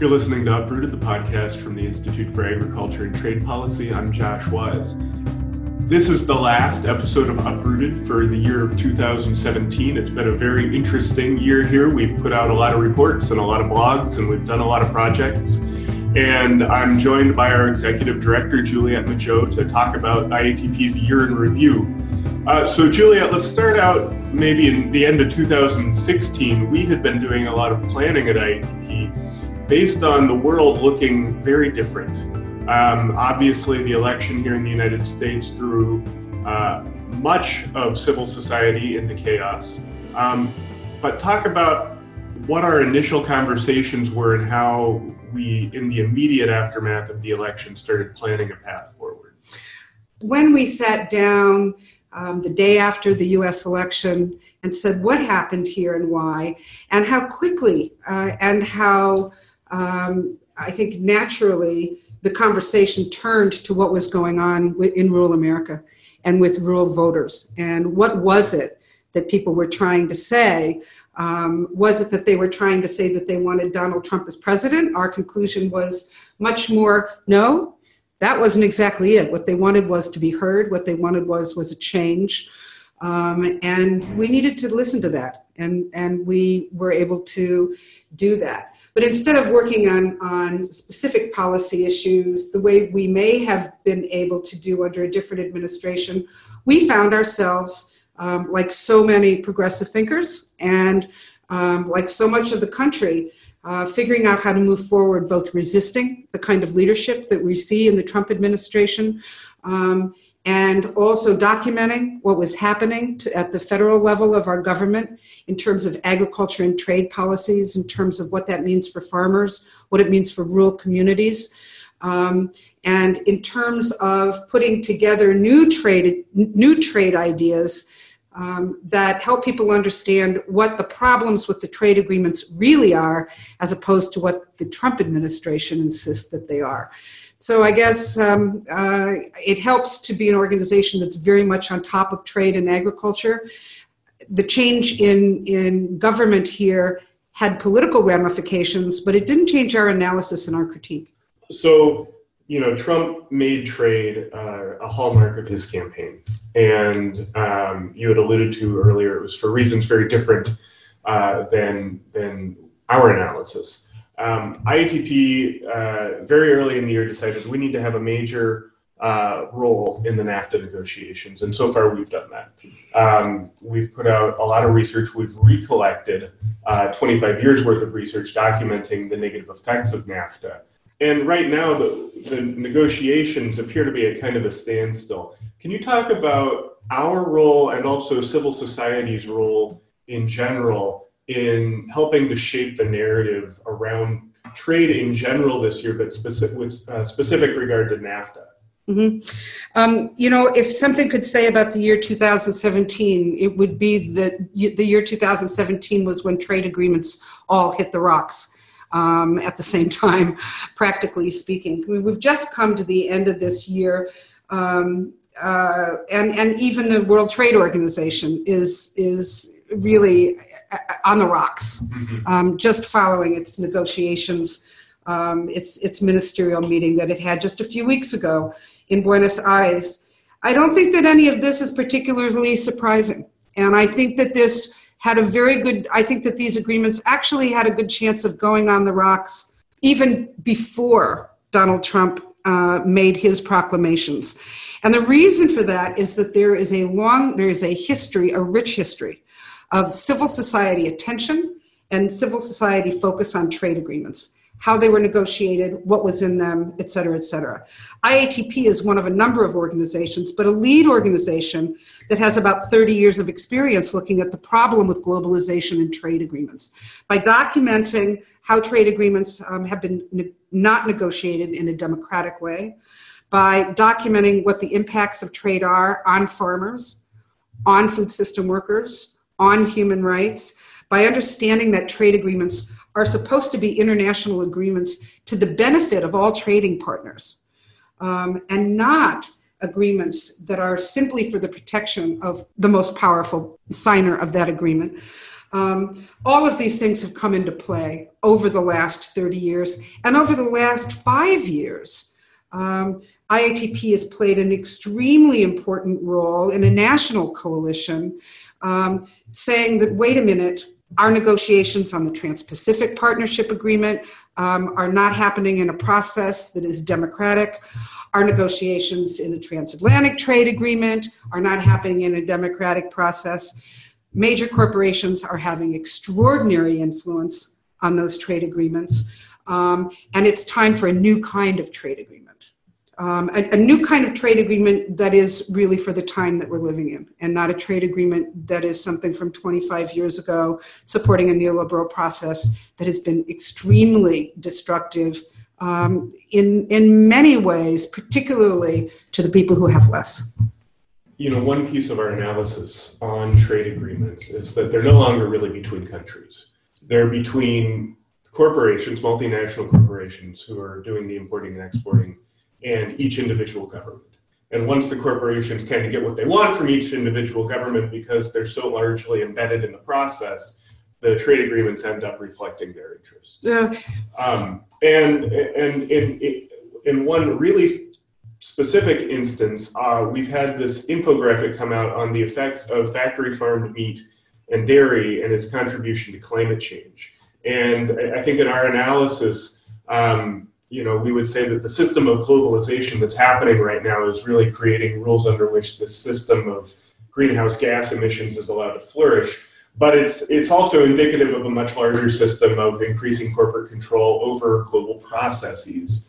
You're listening to Uprooted, the podcast from the Institute for Agriculture and Trade Policy. I'm Josh Wise. This is the last episode of Uprooted for the year of 2017. It's been a very interesting year here. We've put out a lot of reports and a lot of blogs, and we've done a lot of projects. And I'm joined by our executive director, Juliette Majot, to talk about IATP's year in review. Uh, so, Juliette, let's start out maybe in the end of 2016. We had been doing a lot of planning at IATP based on the world looking very different. Um, obviously, the election here in the United States threw uh, much of civil society into chaos. Um, but talk about what our initial conversations were and how we, in the immediate aftermath of the election, started planning a path forward. When we sat down um, the day after the US election and said what happened here and why, and how quickly uh, and how um, I think naturally the conversation turned to what was going on in rural America and with rural voters. And what was it that people were trying to say? Um, was it that they were trying to say that they wanted Donald Trump as president? Our conclusion was much more no, that wasn't exactly it. What they wanted was to be heard. What they wanted was was a change. Um, and we needed to listen to that, and and we were able to do that. But instead of working on, on specific policy issues the way we may have been able to do under a different administration, we found ourselves, um, like so many progressive thinkers and um, like so much of the country, uh, figuring out how to move forward, both resisting the kind of leadership that we see in the Trump administration um, and also documenting what was happening to, at the federal level of our government in terms of agriculture and trade policies, in terms of what that means for farmers, what it means for rural communities. Um, and in terms of putting together new trade, new trade ideas um, that help people understand what the problems with the trade agreements really are, as opposed to what the Trump administration insists that they are. So I guess um, uh, it helps to be an organization that's very much on top of trade and agriculture. The change in, in government here had political ramifications, but it didn't change our analysis and our critique. So, you know, Trump made trade uh, a hallmark of his campaign. And um, you had alluded to earlier, it was for reasons very different uh, than, than our analysis um, IATP uh, very early in the year decided we need to have a major uh, role in the NAFTA negotiations, and so far we've done that. Um, we've put out a lot of research. We've recollected uh, 25 years worth of research documenting the negative effects of NAFTA. And right now, the, the negotiations appear to be at kind of a standstill. Can you talk about our role and also civil society's role in general in helping to shape the narrative around trade in general this year, but specific, with uh, specific regard to NAFTA. Mm-hmm. Um, you know, if something could say about the year 2017, it would be that the year 2017 was when trade agreements all hit the rocks. Um, at the same time, practically speaking, I mean, we've just come to the end of this year, um, uh, and and even the World Trade Organization is is really uh, on the rocks, mm-hmm. um, just following its negotiations, um, its its ministerial meeting that it had just a few weeks ago in Buenos Aires. I don't think that any of this is particularly surprising, and I think that this had a very good. I think that these agreements actually had a good chance of going on the rocks even before Donald Trump uh, made his proclamations. And the reason for that is that there is a long, there is a history, a rich history of civil society attention and civil society focus on trade agreements how they were negotiated, what was in them, et cetera, et cetera. IATP is one of a number of organizations, but a lead organization that has about 30 years of experience looking at the problem with globalization and trade agreements. By documenting how trade agreements um, have been ne- not negotiated in a democratic way, by documenting what the impacts of trade are on farmers, on food system workers, on human rights by understanding that trade agreements are supposed to be international agreements to the benefit of all trading partners um, and not agreements that are simply for the protection of the most powerful signer of that agreement. Um, all of these things have come into play over the last 30 years and over the last five years. Um, IATP has played an extremely important role in a national coalition um, saying that, wait a minute, our negotiations on the Trans Pacific Partnership Agreement um, are not happening in a process that is democratic. Our negotiations in the Transatlantic Trade Agreement are not happening in a democratic process. Major corporations are having extraordinary influence on those trade agreements. Um, and it's time for a new kind of trade agreement um, a, a, new kind of trade agreement that is really for the time that we're living in, and not a trade agreement that is something from 25 years ago, supporting a neoliberal process that has been extremely destructive um, in in many ways, particularly to the people who have less. You know, one piece of our analysis on trade agreements is that they're no longer really between countries; they're between corporations, multinational corporations, who are doing the importing and exporting and each individual government. And once the corporations kind of get what they want from each individual government because they're so largely embedded in the process, the trade agreements end up reflecting their interests. Yeah. Um, and and in, in one really specific instance, uh, we've had this infographic come out on the effects of factory farmed meat and dairy and its contribution to climate change. And I think in our analysis, um, you know, we would say that the system of globalization that's happening right now is really creating rules under which the system of greenhouse gas emissions is allowed to flourish. But it's it's also indicative of a much larger system of increasing corporate control over global processes.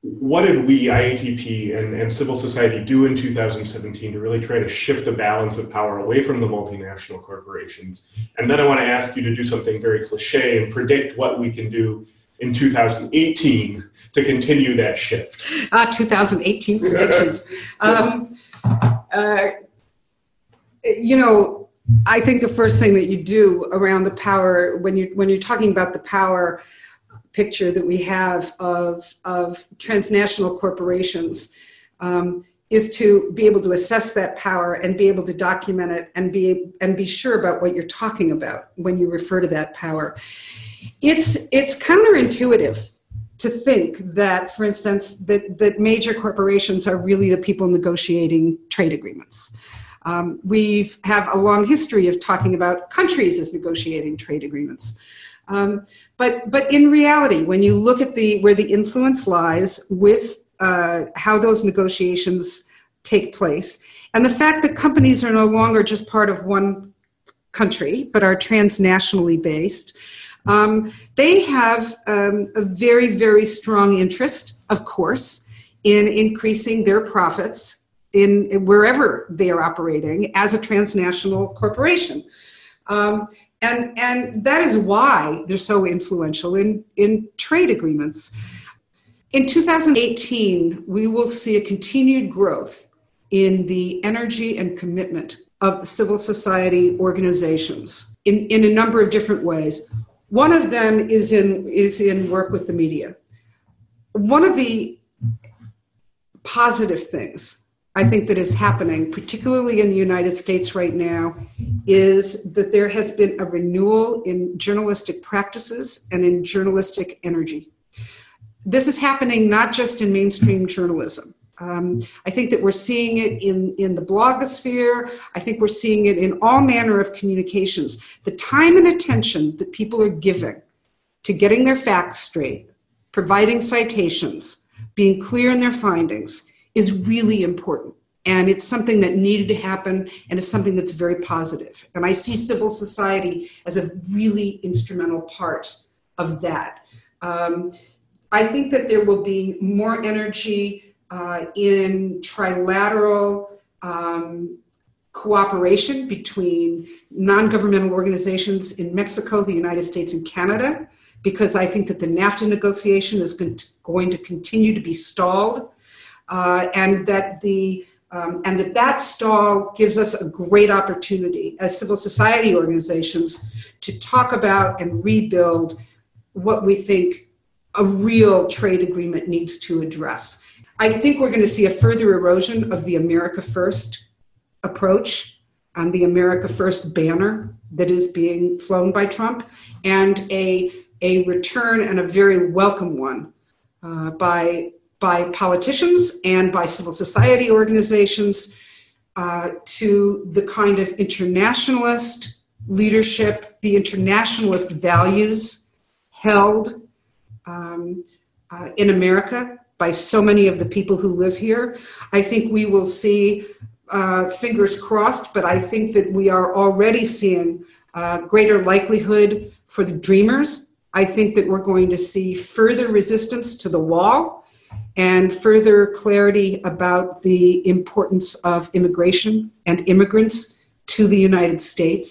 What did we, IATP and, and civil society, do in 2017 to really try to shift the balance of power away from the multinational corporations? And then I want to ask you to do something very cliche and predict what we can do in 2018 to continue that shift? Uh, 2018 predictions. um, uh, you know, I think the first thing that you do around the power when you when you're talking about the power picture that we have of of transnational corporations um, is to be able to assess that power and be able to document it and be and be sure about what you're talking about when you refer to that power it's it's counterintuitive to think that, for instance, that, that major corporations are really the people negotiating trade agreements. Um, we have a long history of talking about countries as negotiating trade agreements. Um, but, but in reality, when you look at the, where the influence lies with uh, how those negotiations take place, and the fact that companies are no longer just part of one country, but are transnationally based, um, they have um, a very, very strong interest, of course, in increasing their profits in, wherever they are operating as a transnational corporation. Um, and, and that is why they're so influential in, in trade agreements. In 2018, we will see a continued growth in the energy and commitment of the civil society organizations in, in a number of different ways. One of them is in is in work with the media. One of the positive things I think that is happening, particularly in the United States right now, is that there has been a renewal in journalistic practices and in journalistic energy. This is happening not just in mainstream journalism. Um, I think that we're seeing it in, in the blogosphere. I think we're seeing it in all manner of communications. The time and attention that people are giving to getting their facts straight, providing citations, being clear in their findings is really important. And it's something that needed to happen and it's something that's very positive. And I see civil society as a really instrumental part of that. Um, I think that there will be more energy uh, in trilateral um, cooperation between non governmental organizations in Mexico, the United States, and Canada, because I think that the NAFTA negotiation is going to continue to be stalled, uh, and that the um, and that that stall gives us a great opportunity as civil society organizations to talk about and rebuild what we think a real trade agreement needs to address. I think we're going to see a further erosion of the America First approach on the America First banner that is being flown by Trump, and a, a return and a very welcome one uh, by, by politicians and by civil society organizations uh, to the kind of internationalist leadership, the internationalist values held um, uh, in America by so many of the people who live here. I think we will see, uh, fingers crossed, but I think that we are already seeing uh, greater likelihood for the dreamers. I think that we're going to see further resistance to the wall and further clarity about the importance of immigration and immigrants to the United States.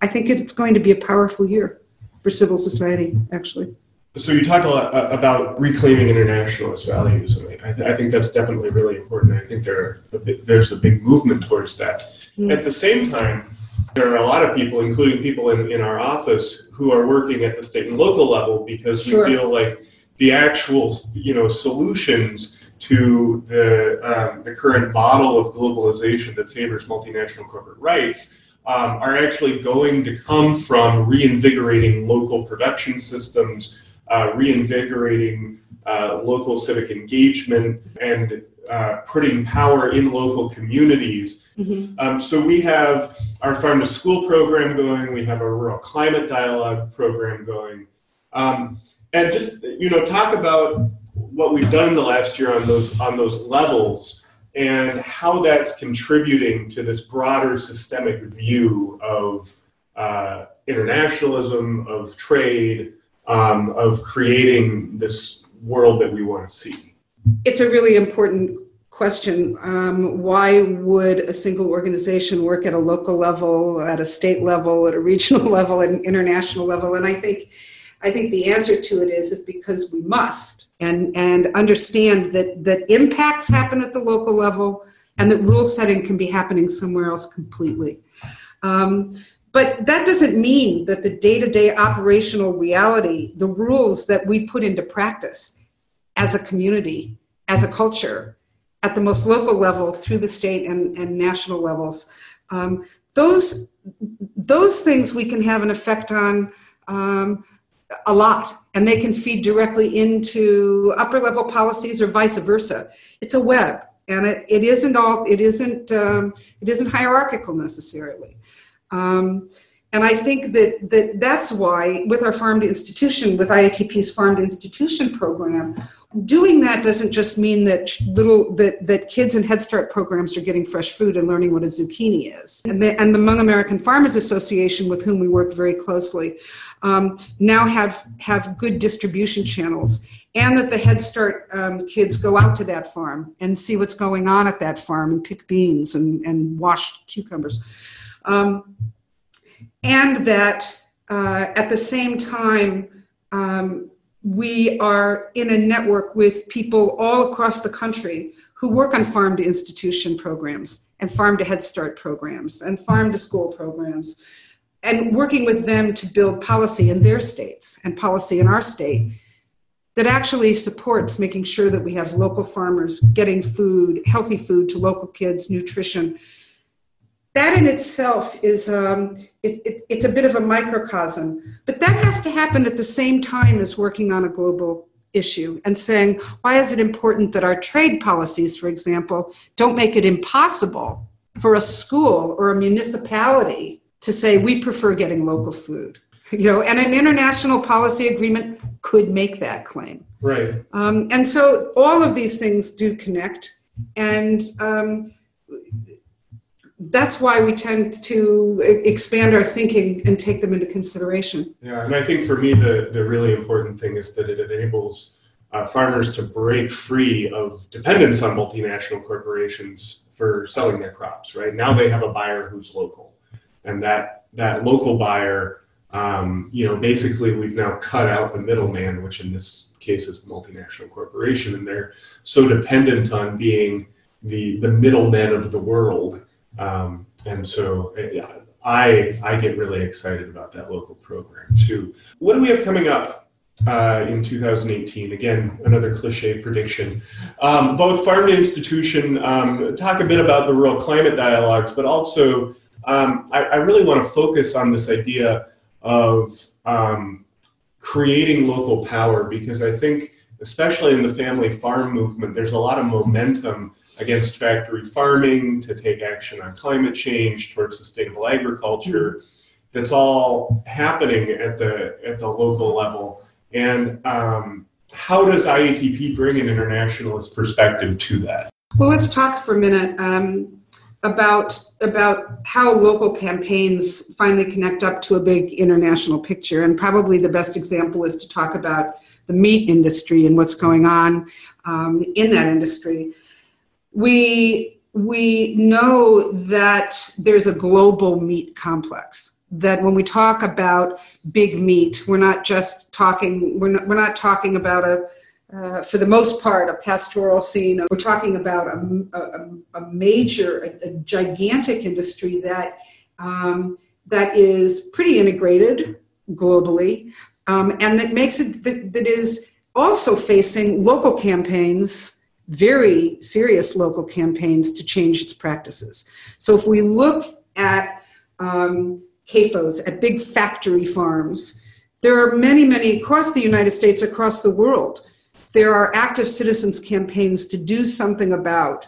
I think it's going to be a powerful year for civil society, actually. So you talked a lot uh, about reclaiming internationalist values, and I, th- I think that's definitely really important. I think there a bit, there's a big movement towards that. Mm. At the same time, there are a lot of people, including people in, in our office, who are working at the state and local level because sure. we feel like the actual, you know, solutions to the um, the current model of globalization that favors multinational corporate rights um, are actually going to come from reinvigorating local production systems reinvigorating uh, local civic engagement and uh, putting power in local communities. Mm-hmm. Um, so we have our farm to school program going. We have our rural climate dialogue program going, um, and just you know talk about what we've done in the last year on those on those levels and how that's contributing to this broader systemic view of uh, internationalism, of trade, um, of creating this world that we want to see? It's a really important question. Um, why would a single organization work at a local level, at a state level, at a regional level, at an international level? And I think, I think the answer to it is is because we must, and and understand that that impacts happen at the local level, and that rule setting can be happening somewhere else completely. Um, but that doesn't mean that the day to day operational reality, the rules that we put into practice as a community, as a culture, at the most local level, through the state and, and national levels, um, those, those things we can have an effect on um, a lot, and they can feed directly into upper level policies or vice versa. It's a web, and it, it isn't all it isn't um, it isn't hierarchical necessarily. Um, and I think that, that that's why, with our farm to institution, with IATP's farm to institution program, doing that doesn't just mean that little that, that kids in Head Start programs are getting fresh food and learning what a zucchini is. And the, and the Hmong American Farmers Association, with whom we work very closely, um, now have have good distribution channels. And that the Head Start um, kids go out to that farm and see what's going on at that farm and pick beans and, and wash cucumbers. Um, and that uh, at the same time, um, we are in a network with people all across the country who work on farm to institution programs and farm to Head Start programs and farm to school programs, and working with them to build policy in their states and policy in our state that actually supports making sure that we have local farmers getting food, healthy food to local kids, nutrition, that in itself is um, it, it, it's a bit of a microcosm but that has to happen at the same time as working on a global issue and saying why is it important that our trade policies for example don't make it impossible for a school or a municipality to say we prefer getting local food? You know and an international policy agreement could make that claim. Right. Um, and so all of these things do connect. And um, that's why we tend to expand our thinking and take them into consideration. Yeah, and I think for me, the, the really important thing is that it enables uh, farmers to break free of dependence on multinational corporations for selling their crops. Right now, they have a buyer who's local, and that that local buyer, um, you know, basically we've now cut out the middleman, which in this case is the multinational corporation, and they're so dependent on being the the middlemen of the world um, and so yeah, I I get really excited about that local program too. What do we have coming up uh, in 2018? Again, another cliche prediction. Um, both farm to institution um, talk a bit about the rural climate dialogues, but also um, I, I, really want to focus on this idea of um, creating local power because I think, especially in the family farm movement, there's a lot of momentum against factory farming to take action on climate change towards sustainable agriculture. That's all happening at the at the local level, and um, how does IATP bring an internationalist perspective to that? Well, let's talk for a minute um, about about how local campaigns finally connect up to a big international picture. And probably the best example is to talk about the meat industry and what's going on um, in that industry. We we know that there's a global meat complex that when we talk about big meat, we're not just talking, we're not, we're not talking about a, uh, for the most part, a pastoral scene. We're talking about a, a, a major, a, a, gigantic industry that um, that is pretty integrated globally, um, and that makes it that, that is also facing local campaigns, very serious local campaigns to change its practices. So if we look at um, CAFOs, at big factory farms. There are many, many across the United States, across the world. There are active citizens campaigns to do something about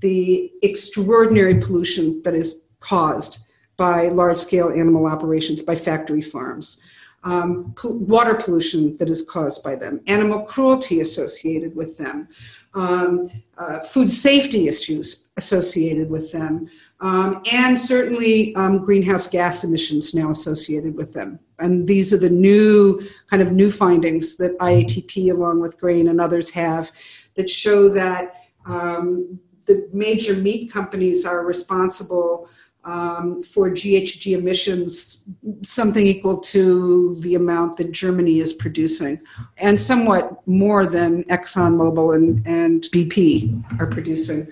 the extraordinary pollution that is caused by large scale animal operations, by factory farms um, water pollution that is caused by them, animal cruelty associated with them, um, uh, food safety issues associated with them, um, and certainly um, greenhouse gas emissions now associated with them. And these are the new kind of new findings that IATP, along with GRAIN and others, have that show that um, the major meat companies are responsible um, for GHG emissions, something equal to the amount that Germany is producing, and somewhat more than ExxonMobil and, and BP are producing.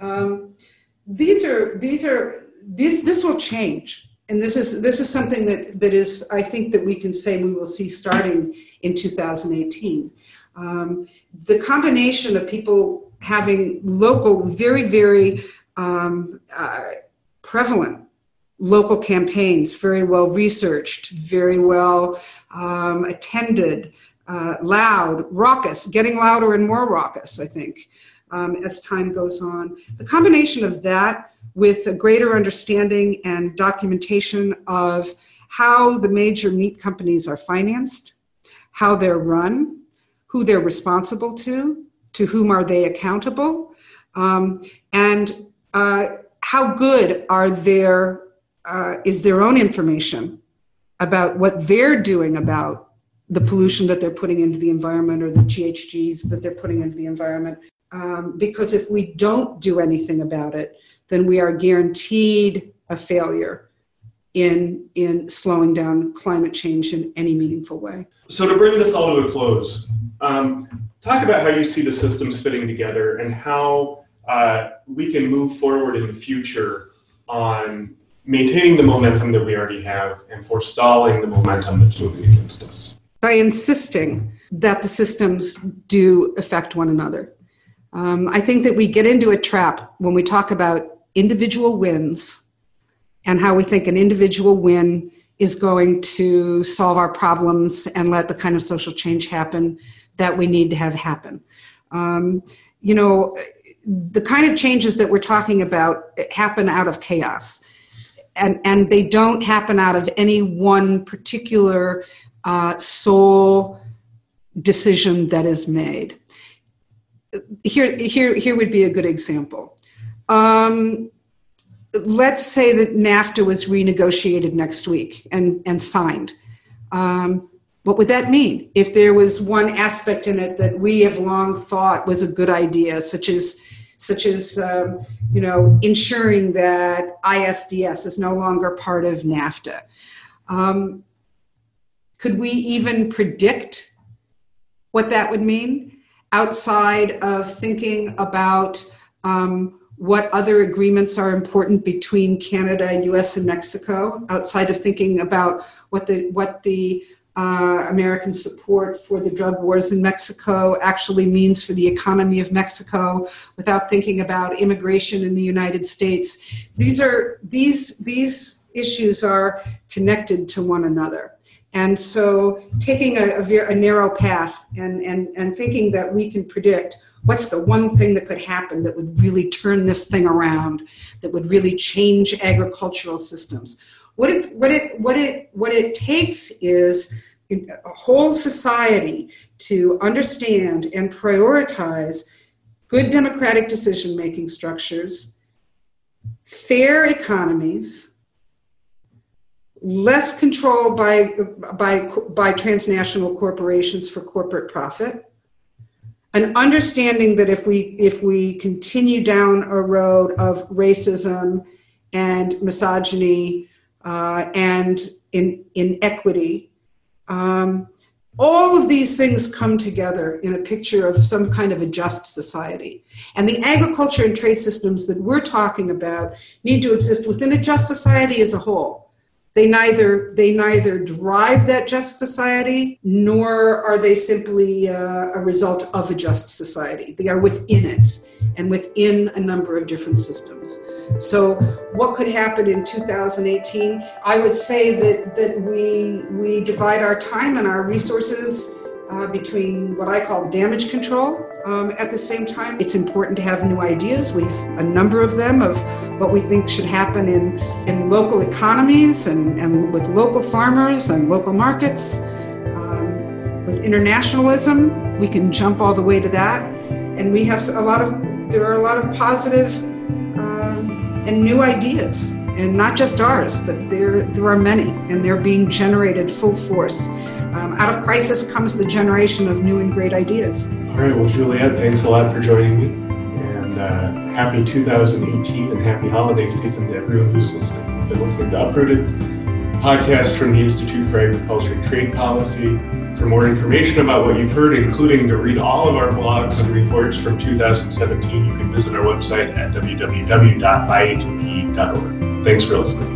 Um, these are these are these this will change, and this is this is something that that is I think that we can say we will see starting in 2018. Um, the combination of people having local, very very um, uh, prevalent local campaigns, very well researched, very well um, attended, uh, loud, raucous, getting louder and more raucous, I think, um, as time goes on. The combination of that with a greater understanding and documentation of how the major meat companies are financed, how they're run, who they're responsible to, to whom are they accountable, um, and uh, how good are their uh, is their own information about what they're doing about the pollution that they're putting into the environment or the GHGs that they're putting into the environment. Um, because if we don't do anything about it, then we are guaranteed a failure in in slowing down climate change in any meaningful way. So to bring this all to a close, um, talk about how you see the systems fitting together and how uh, we can move forward in the future on maintaining the momentum that we already have and forestalling the momentum that's moving against us. By insisting that the systems do affect one another. Um, I think that we get into a trap when we talk about individual wins and how we think an individual win is going to solve our problems and let the kind of social change happen that we need to have happen. Um, you know, the kind of changes that we're talking about happen out of chaos. And, and they don't happen out of any one particular uh, sole decision that is made. Here, here, here would be a good example. Um, let's say that NAFTA was renegotiated next week and, and signed. Um, what would that mean if there was one aspect in it that we have long thought was a good idea, such as such as um, you know ensuring that ISDS is no longer part of NAFTA? Um, could we even predict what that would mean outside of thinking about um, what other agreements are important between Canada, US, and Mexico, outside of thinking about what the what the uh, American support for the drug wars in Mexico actually means for the economy of Mexico without thinking about immigration in the United States. These are these these issues are connected to one another. And so taking a, a, a narrow path and, and, and thinking that we can predict what's the one thing that could happen that would really turn this thing around, that would really change agricultural systems. What it, what it, what it, what it takes is a whole society to understand and prioritize good democratic decision making structures, fair economies, less control by, by, by transnational corporations for corporate profit, an understanding that if we if we continue down a road of racism and misogyny uh, and in inequity, um, all of these things come together in a picture of some kind of a just society. And the agriculture and trade systems that we're talking about need to exist within a just society as a whole. They neither they neither drive that just society nor are they simply uh, a result of a just society. They are within it and within a number of different systems. So, what could happen in 2018? I would say that that we we divide our time and our resources uh, between what I call damage control. Um, at the same time, it's important to have new ideas. We've a number of them of what we think should happen in, in local economies and, and with local farmers and local markets. Um, with internationalism, we can jump all the way to that. And we have a lot of, there are a lot of positive um, and new ideas and not just ours, but there, there are many, and they're being generated full force. Um, out of crisis comes the generation of new and great ideas. All right, well, Juliette, thanks a lot for joining me. And uh, happy 2018 and happy holiday season to everyone who's listening. Been listening to Uprooted, podcast from the Institute for Agriculture and Trade Policy. For more information about what you've heard, including to read all of our blogs and reports from 2017, you can visit our website at www.iatp.org. Thanks for listening.